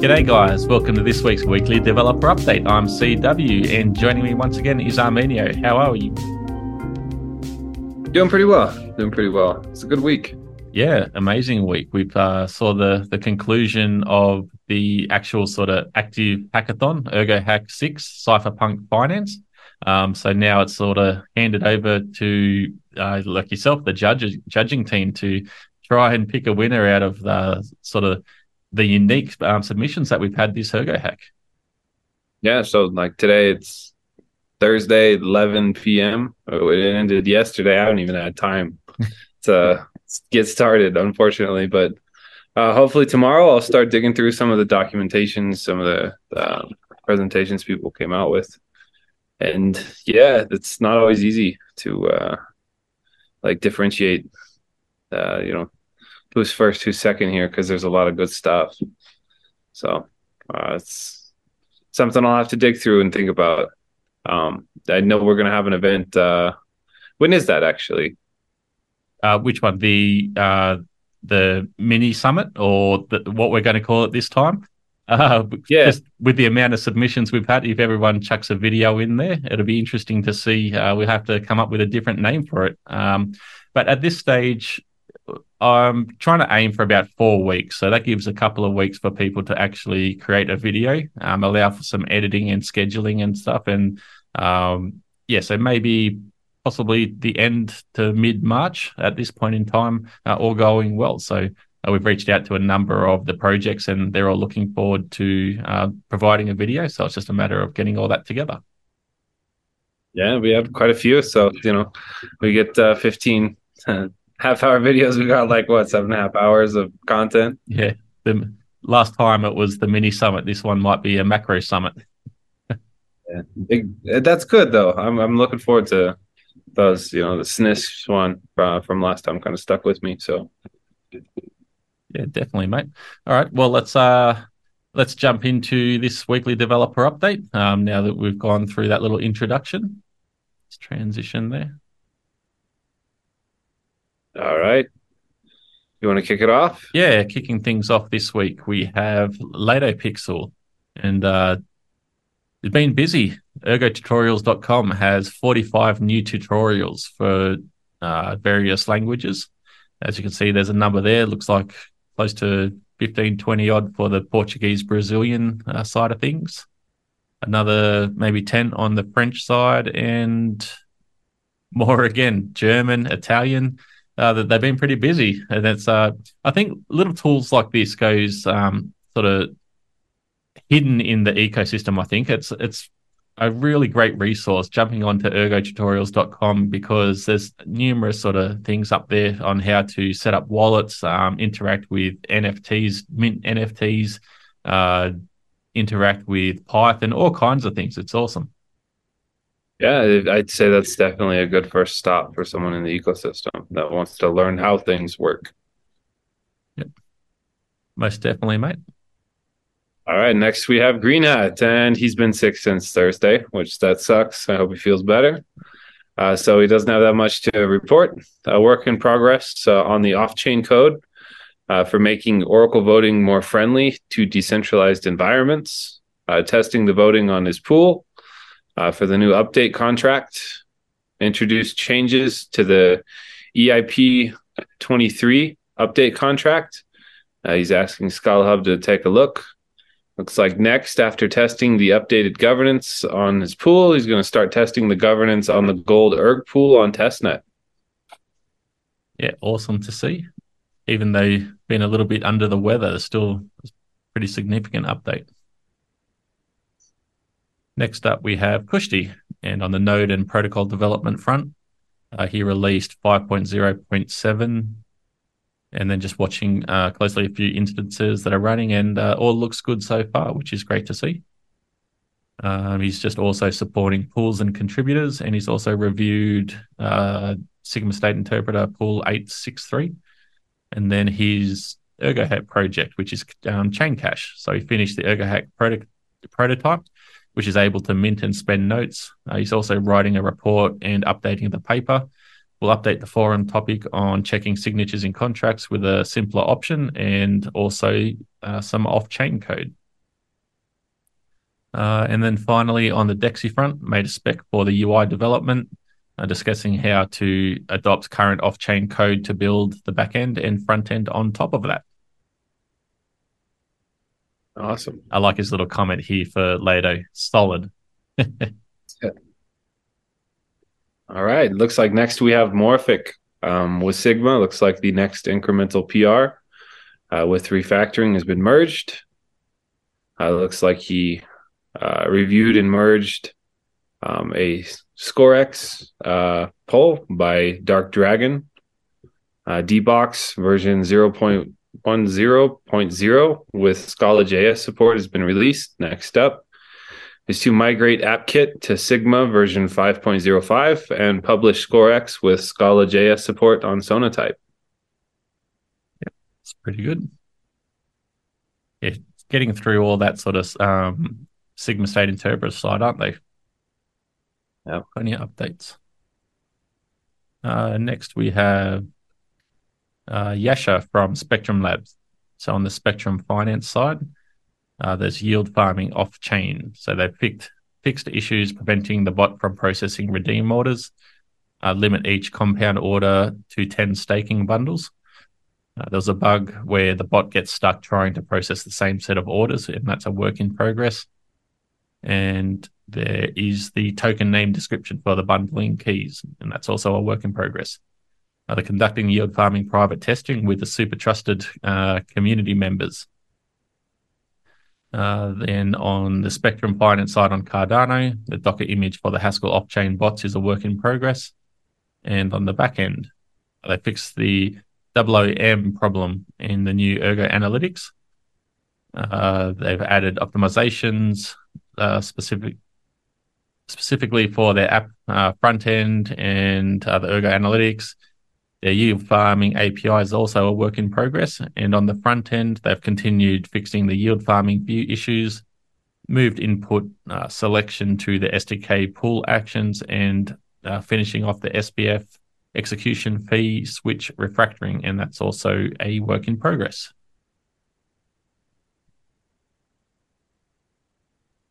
G'day, guys. Welcome to this week's weekly developer update. I'm CW, and joining me once again is Armeanio. How are you? Doing pretty well. Doing pretty well. It's a good week. Yeah, amazing week. We uh, saw the the conclusion of the actual sort of active hackathon, Ergo Hack Six, Cypherpunk Finance. Um, so now it's sort of handed over to uh, like yourself, the judge judging team, to try and pick a winner out of the sort of the unique um, submissions that we've had this Ergo Hack. Yeah, so like today it's Thursday, 11 p.m. Oh, it ended yesterday. I haven't even had time to get started, unfortunately. But uh, hopefully tomorrow I'll start digging through some of the documentation, some of the presentations people came out with, and yeah, it's not always easy to uh, like differentiate, uh, you know, who's first, who's second here because there's a lot of good stuff. So uh, it's something I'll have to dig through and think about. Um, I know we're going to have an event. Uh, when is that actually? Uh, which one? The uh, the mini summit or the, what we're going to call it this time? Uh, yeah. Just with the amount of submissions we've had, if everyone chucks a video in there, it'll be interesting to see. Uh, we have to come up with a different name for it. Um, but at this stage, I'm trying to aim for about four weeks. So that gives a couple of weeks for people to actually create a video, um, allow for some editing and scheduling and stuff. And um, yeah, so maybe possibly the end to mid March at this point in time, uh, all going well. So uh, we've reached out to a number of the projects and they're all looking forward to uh, providing a video. So it's just a matter of getting all that together. Yeah, we have quite a few. So, you know, we get uh, 15 half hour videos. We got like what seven and a half hours of content. Yeah. The last time it was the mini summit. This one might be a macro summit. yeah, big, that's good though. I'm I'm looking forward to those. You know, the SNIS one uh, from last time kind of stuck with me. So yeah, definitely, mate. All right, well let's uh let's jump into this weekly developer update. Um, now that we've gone through that little introduction, let's transition there. All right. You want to kick it off? Yeah, kicking things off this week, we have Lado Pixel, and uh, it's been busy. ErgoTutorials.com has 45 new tutorials for uh, various languages. As you can see, there's a number there. Looks like close to 15, 20 odd for the Portuguese Brazilian uh, side of things. Another maybe 10 on the French side, and more again, German, Italian uh, that they've been pretty busy, and it's uh, I think little tools like this goes um, sort of hidden in the ecosystem. I think it's it's a really great resource jumping onto ergotutorials.com because there's numerous sort of things up there on how to set up wallets, um, interact with NFTs, mint NFTs, uh, interact with Python, all kinds of things. It's awesome. Yeah, I'd say that's definitely a good first stop for someone in the ecosystem that wants to learn how things work. Yep. Most definitely, mate. All right, next we have Green Hat, and he's been sick since Thursday, which that sucks. I hope he feels better. Uh, so he doesn't have that much to report. A work in progress uh, on the off-chain code uh, for making Oracle voting more friendly to decentralized environments. Uh, testing the voting on his pool uh, for the new update contract, introduced changes to the EIP 23 update contract. Uh, he's asking Scala Hub to take a look. Looks like next, after testing the updated governance on his pool, he's going to start testing the governance on the gold ERG pool on testnet. Yeah, awesome to see. Even though been a little bit under the weather, still a pretty significant update. Next up, we have Kushti. And on the node and protocol development front, uh, he released 5.0.7. And then just watching uh, closely a few instances that are running, and uh, all looks good so far, which is great to see. Um, he's just also supporting pools and contributors, and he's also reviewed uh, Sigma State Interpreter Pool 863, and then his ErgoHack project, which is um, ChainCash. So he finished the ErgoHack proto- prototype which is able to mint and spend notes. Uh, he's also writing a report and updating the paper. We'll update the forum topic on checking signatures in contracts with a simpler option and also uh, some off chain code. Uh, and then finally, on the Dexy front, made a spec for the UI development, uh, discussing how to adopt current off chain code to build the backend and front end on top of that. Awesome. I like his little comment here for Lado. Solid. All right. Looks like next we have Morphic um, with Sigma. Looks like the next incremental PR uh, with refactoring has been merged. Uh, looks like he uh, reviewed and merged um, a Scorex uh, poll by Dark Dragon. Uh, debox version 0.10.0 with Scala JS support has been released. Next up is to migrate AppKit to Sigma version 5.05 and publish Scorex with Scala JS support on Sonatype. Yeah, it's pretty good. Yeah, getting through all that sort of um, Sigma State Interpreter side, aren't they? Yeah. Plenty of updates. Uh, next, we have uh, Yasha from Spectrum Labs. So on the Spectrum Finance side, uh, there's yield farming off chain. So they've fixed fixed issues preventing the bot from processing redeem orders. Uh, limit each compound order to 10 staking bundles. Uh, there's a bug where the bot gets stuck trying to process the same set of orders, and that's a work in progress and there is the token name description for the bundling keys, and that's also a work in progress. Uh, they're conducting yield farming private testing with the super trusted uh, community members. Uh, then on the Spectrum Finance side on Cardano, the Docker image for the Haskell off-chain bots is a work in progress. And on the back end, they fixed the OOM problem in the new Ergo Analytics. Uh, they've added optimizations, uh, specific specifically for their app uh, front end and the Ergo Analytics. Their yield farming API is also a work in progress. And on the front end, they've continued fixing the yield farming view issues, moved input uh, selection to the SDK pull actions, and uh, finishing off the SBF execution fee switch refactoring. And that's also a work in progress.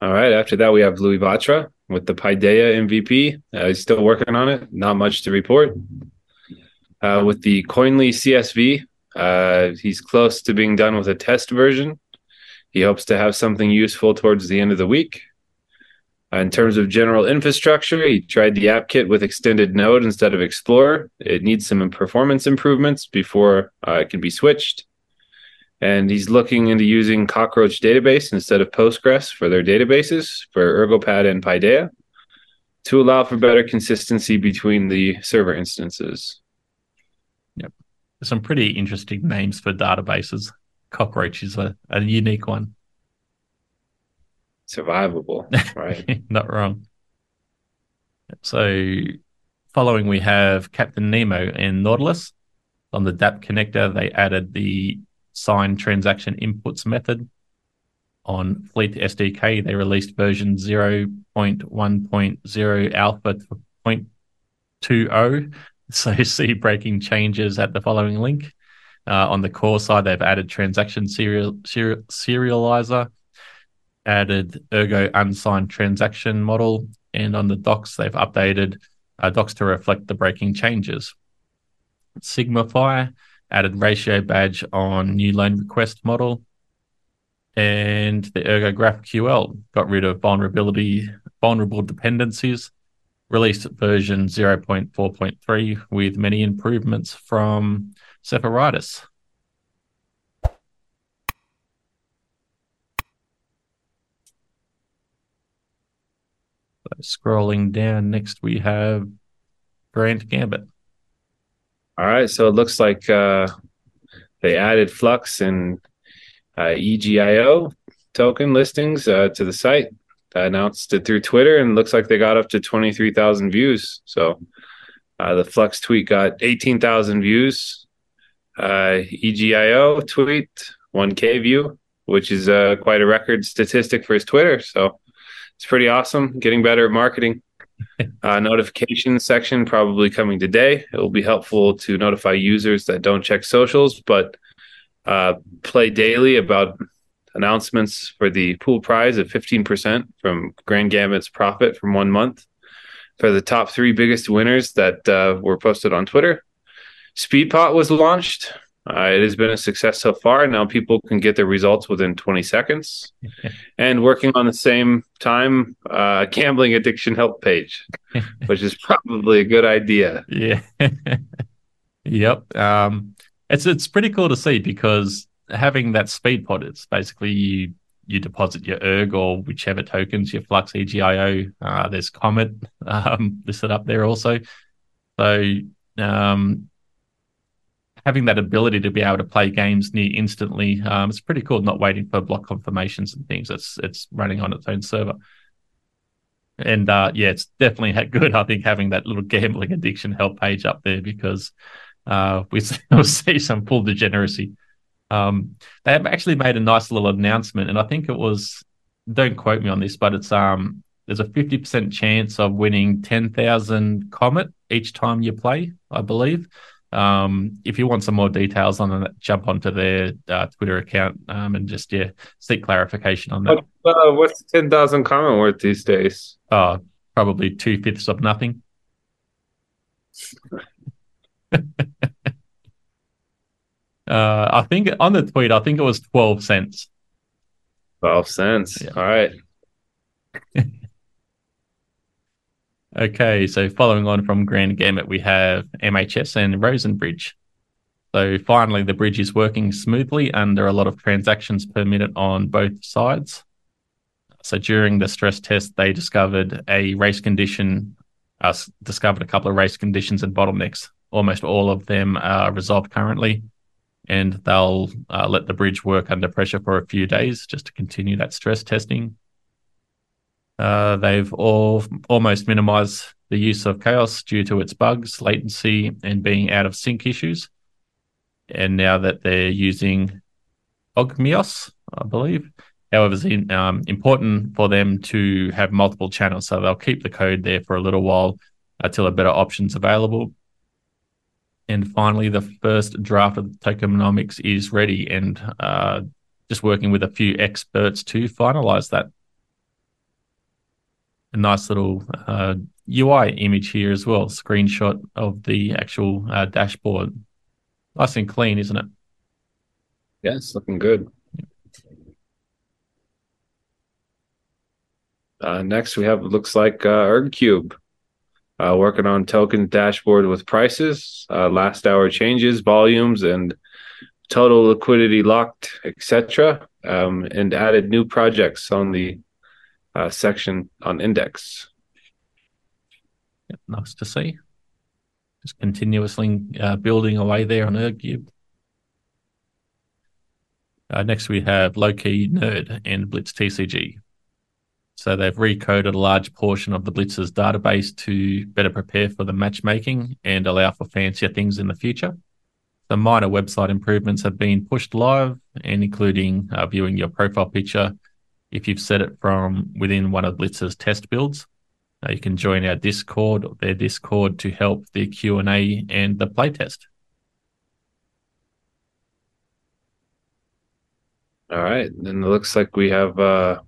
All right. After that, we have Luivatra with the Paideia MVP. Uh, he's still working on it. Not much to report. Uh, with the Koinly CSV, uh, he's close to being done with a test version. He hopes to have something useful towards the end of the week. Uh, in terms of general infrastructure, he tried the app kit with extended node instead of Explorer. It needs some performance improvements before uh, it can be switched and he's looking into using Cockroach database instead of Postgres for their databases for Ergopad and Paideia to allow for better consistency between the server instances. Some pretty interesting names for databases. Cockroach is a, a unique one. Survivable, right? Not wrong. So, following, we have Captain Nemo and Nautilus. On the dApp connector, they added the signed transaction inputs method. On Fleet SDK, they released version 0.1.0 alpha 0.20. So see breaking changes at the following link. Uh, on the core side, they've added transaction serial, serial, serializer, added Ergo unsigned transaction model, and on the docs, they've updated uh, docs to reflect the breaking changes. Sigma SigmaFi added ratio badge on new loan request model. And the Ergo GraphQL got rid of vulnerability, vulnerable dependencies, released version 0.4.3 with many improvements from Sephiritis. scrolling down, next we have Grand Gambit. All right, so it looks like uh, they added Flux and uh, EGIO token listings uh, to the site. Announced it through Twitter, and looks like they got up to twenty three thousand views. So uh, the Flux tweet got eighteen thousand views. Uh, EGIO tweet one K view, which is uh, quite a record statistic for his Twitter. So it's pretty awesome. Getting better at marketing. uh, notification section probably coming today. It will be helpful to notify users that don't check socials, but uh, play daily about announcements for the pool prize of 15% from Grand Gambit's profit from one month for the top three biggest winners that uh, were posted on Twitter. Speedpot was launched. Uh, it has been a success so far. Now people can get their results within 20 seconds. and working on the same time, uh, gambling addiction help page, which is probably a good idea. Yeah. yep. Um, it's it's pretty cool to see because having that speed pot, it's basically you you deposit your erg or whichever tokens, your flux egio. Uh, there's comet um, listed up there also. So um, having that ability to be able to play games near instantly, um, it's pretty cool. Not waiting for block confirmations and things. It's it's running on its own server. And uh, yeah, it's definitely good. I think having that little gambling addiction help page up there because uh, we see some full degeneracy. Um, they have actually made a nice little announcement, and I think it was. Don't quote me on this, but it's um. There's a fifty percent chance of winning ten thousand comet each time you play. I believe. Um, if you want some more details on that, jump onto their uh, Twitter account um, and just yeah seek clarification on that. Uh, what's ten thousand comet worth these days? Uh, probably two fifths of nothing. Uh, I think on the tweet, I think it was 12 cents. 12 cents. Yeah. All right. okay. So following on from Grand Gambit, we have MHS and Rosenbridge. So finally, the bridge is working smoothly and there are a lot of transactions per minute on both sides. So during the stress test, they discovered a race condition, uh, discovered a couple of race conditions and bottlenecks. Almost all of them are resolved currently and they'll uh, let the bridge work under pressure for a few days just to continue that stress testing. Uh, they've all almost minimized the use of Koios due to its bugs, latency, and being out of sync issues. And now that they're using Ogmios, I believe. However, it's um, important for them to have multiple channels, so they'll keep the code there for a little while until a better option's available and finally, the first draft of tokenomics is ready and uh, just working with a few experts to finalize that. A nice little uh, UI image here as well, screenshot of the actual uh, dashboard. Nice and clean, isn't it? Yeah, it's looking good. Uh, next, we have looks like uh, ErgCube uh, working on token dashboard with prices, uh, last hour changes, volumes, and total liquidity locked, etc. Um, and added new projects on the uh, section on index. Yep, nice to see. Just continuously uh, building away there on ErgCube. Uh, next, we have Low-Key Nerd and Blitz TCG. So they've recoded a large portion of the Blitz's database to better prepare for the matchmaking and allow for fancier things in the future. The minor website improvements have been pushed live and including uh, viewing your profile picture if you've set it from within one of Blitz's test builds. Uh, you can join our Discord, or their Discord, to help the Q and A and the playtest. All right, then it looks like we have uh,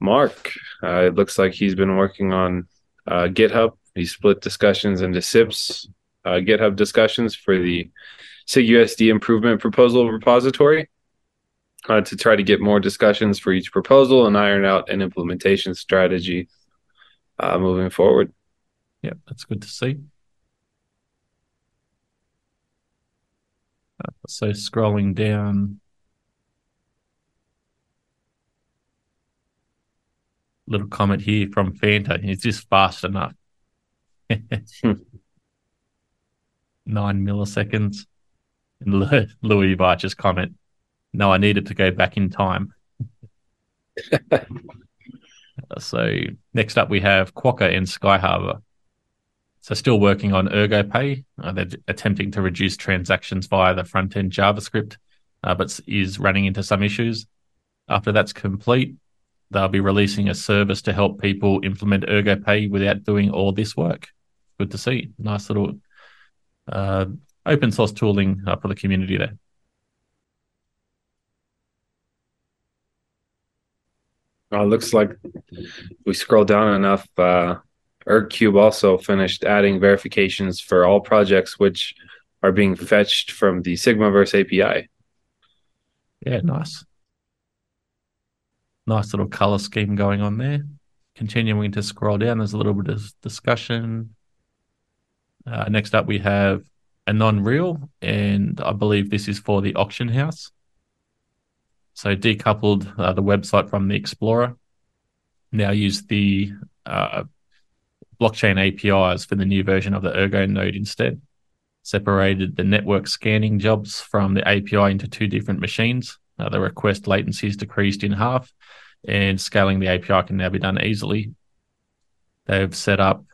Mark. Uh, it looks like he's been working on uh, GitHub. He split discussions into SIPs, uh, GitHub discussions for the SIGUSD improvement proposal repository uh, to try to get more discussions for each proposal and iron out an implementation strategy uh, moving forward. Yeah, that's good to see. Uh, so scrolling down little comment here from Fanta. Is this fast enough. Nine milliseconds. And Luivatra's comment. No, I needed to go back in time. so next up we have Quokka and Sky Harbor. So still working on ErgoPay. Uh, they're attempting to reduce transactions via the front end JavaScript, uh, but is running into some issues. After that's complete, they'll be releasing a service to help people implement ErgoPay without doing all this work. Good to see. Nice little uh, open source tooling uh, for the community there. Oh, it looks like we scroll down enough. Uh, ErgCube also finished adding verifications for all projects which are being fetched from the Sigmaverse API. Yeah, nice. Nice little color scheme going on there. Continuing to scroll down, there's a little bit of discussion. Uh, next up, we have anon_real, and I believe this is for the auction house. So decoupled uh, the website from the Explorer. Now use the uh, blockchain APIs for the new version of the Ergo node instead. Separated the network scanning jobs from the API into two different machines. Uh, the request latency is decreased in half, and scaling the API can now be done easily. They've set up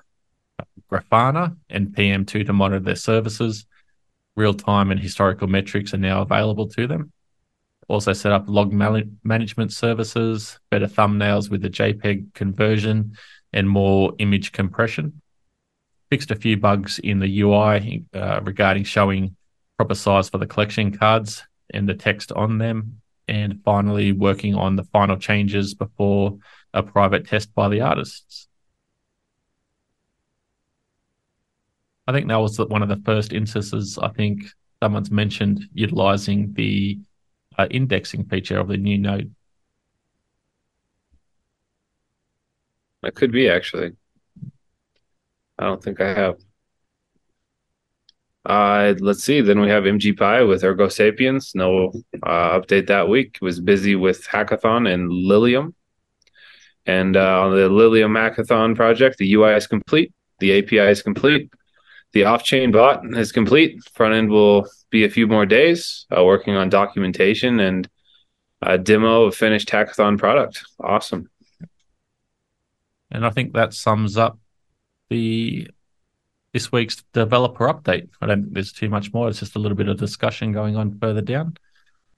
Grafana and PM2 to monitor their services. Real time and historical metrics are now available to them. Also set up log management services, better thumbnails with the JPEG conversion, and more image compression. Fixed a few bugs in the UI uh, regarding showing proper size for the collection cards and the text on them. And finally, working on the final changes before a private test by the artists. I think that was one of the first instances I think someone's mentioned utilizing the uh, indexing feature of the new node. That could be actually. I don't think I have. Uh, let's see. Then we have MG with Ergo Sapiens. No uh, update that week. Was busy with Hackathon and Lilium. And uh, on the Lilium Hackathon project, the UI is complete. The API is complete. The off-chain bot is complete. Front end will be a few more days uh, working on documentation and a demo of finished hackathon product. Awesome. And I think that sums up the this week's developer update. I don't think there's too much more. It's just a little bit of discussion going on further down.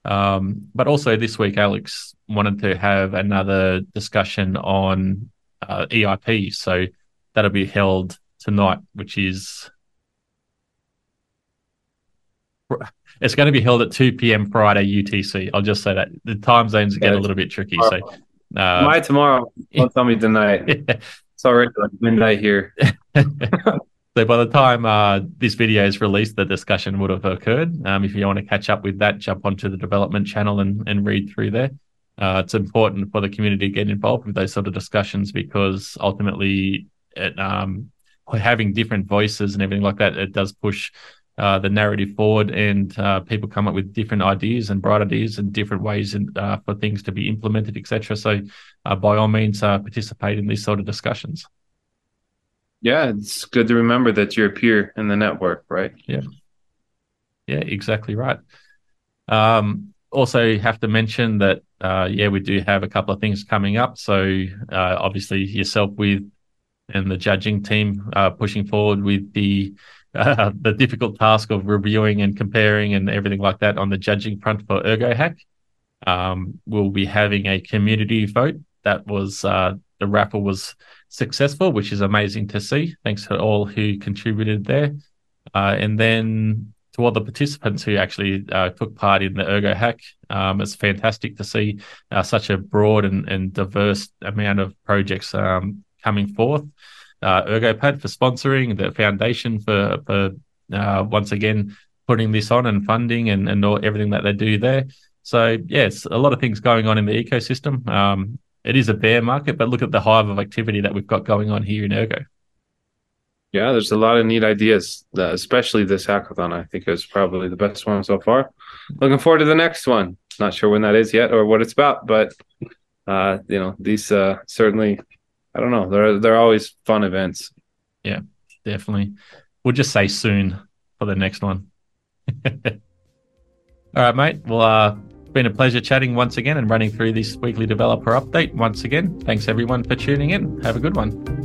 Um, but also this week, Alex wanted to have another discussion on uh, EIP. So that'll be held tonight, which is it's going to be held at 2 p.m. Friday UTC. I'll just say that the time zones get a little bit tricky. So, uh, my tomorrow. Don't tell me tonight. it's already like midnight here. so by the time uh, this video is released, the discussion would have occurred. Um, if you want to catch up with that, jump onto the development channel and, and read through there. Uh, it's important for the community to get involved with those sort of discussions because ultimately, it, um, having different voices and everything like that, it does push uh, the narrative forward, and uh, people come up with different ideas and bright ideas and different ways and uh, for things to be implemented, etc. So, uh, by all means, participate in these sort of discussions. Yeah, it's good to remember that you're a peer in the network, right? Yeah, yeah, exactly right. Um, also, have to mention that yeah, we do have a couple of things coming up. So, obviously, yourself with and the judging team pushing forward with the uh, the difficult task of reviewing and comparing and everything like that on the judging front for ErgoHack. Um, we'll be having a community vote. That was uh, the raffle was successful, which is amazing to see. Thanks to all who contributed there, uh, and then to all the participants who actually uh, took part in the ErgoHack. Um, it's fantastic to see uh, such a broad and, and diverse amount of projects um, coming forth uh, ErgoPad for sponsoring, the foundation for for uh, once again putting this on and funding and and all, everything that they do there. So yes, a lot of things going on in the ecosystem. Um, it is a bear market, but look at the hive of activity that we've got going on here in Ergo. Yeah, there's a lot of neat ideas, uh, especially this hackathon. I think is probably the best one so far. Looking forward to the next one. Not sure when that is yet or what it's about, but uh, you know, these uh, certainly I don't know. They're they're always fun events. Yeah, definitely. We'll just say soon for the next one. All right, mate. Well, uh, been a pleasure chatting once again and running through this weekly developer update once again. Thanks everyone for tuning in. Have a good one.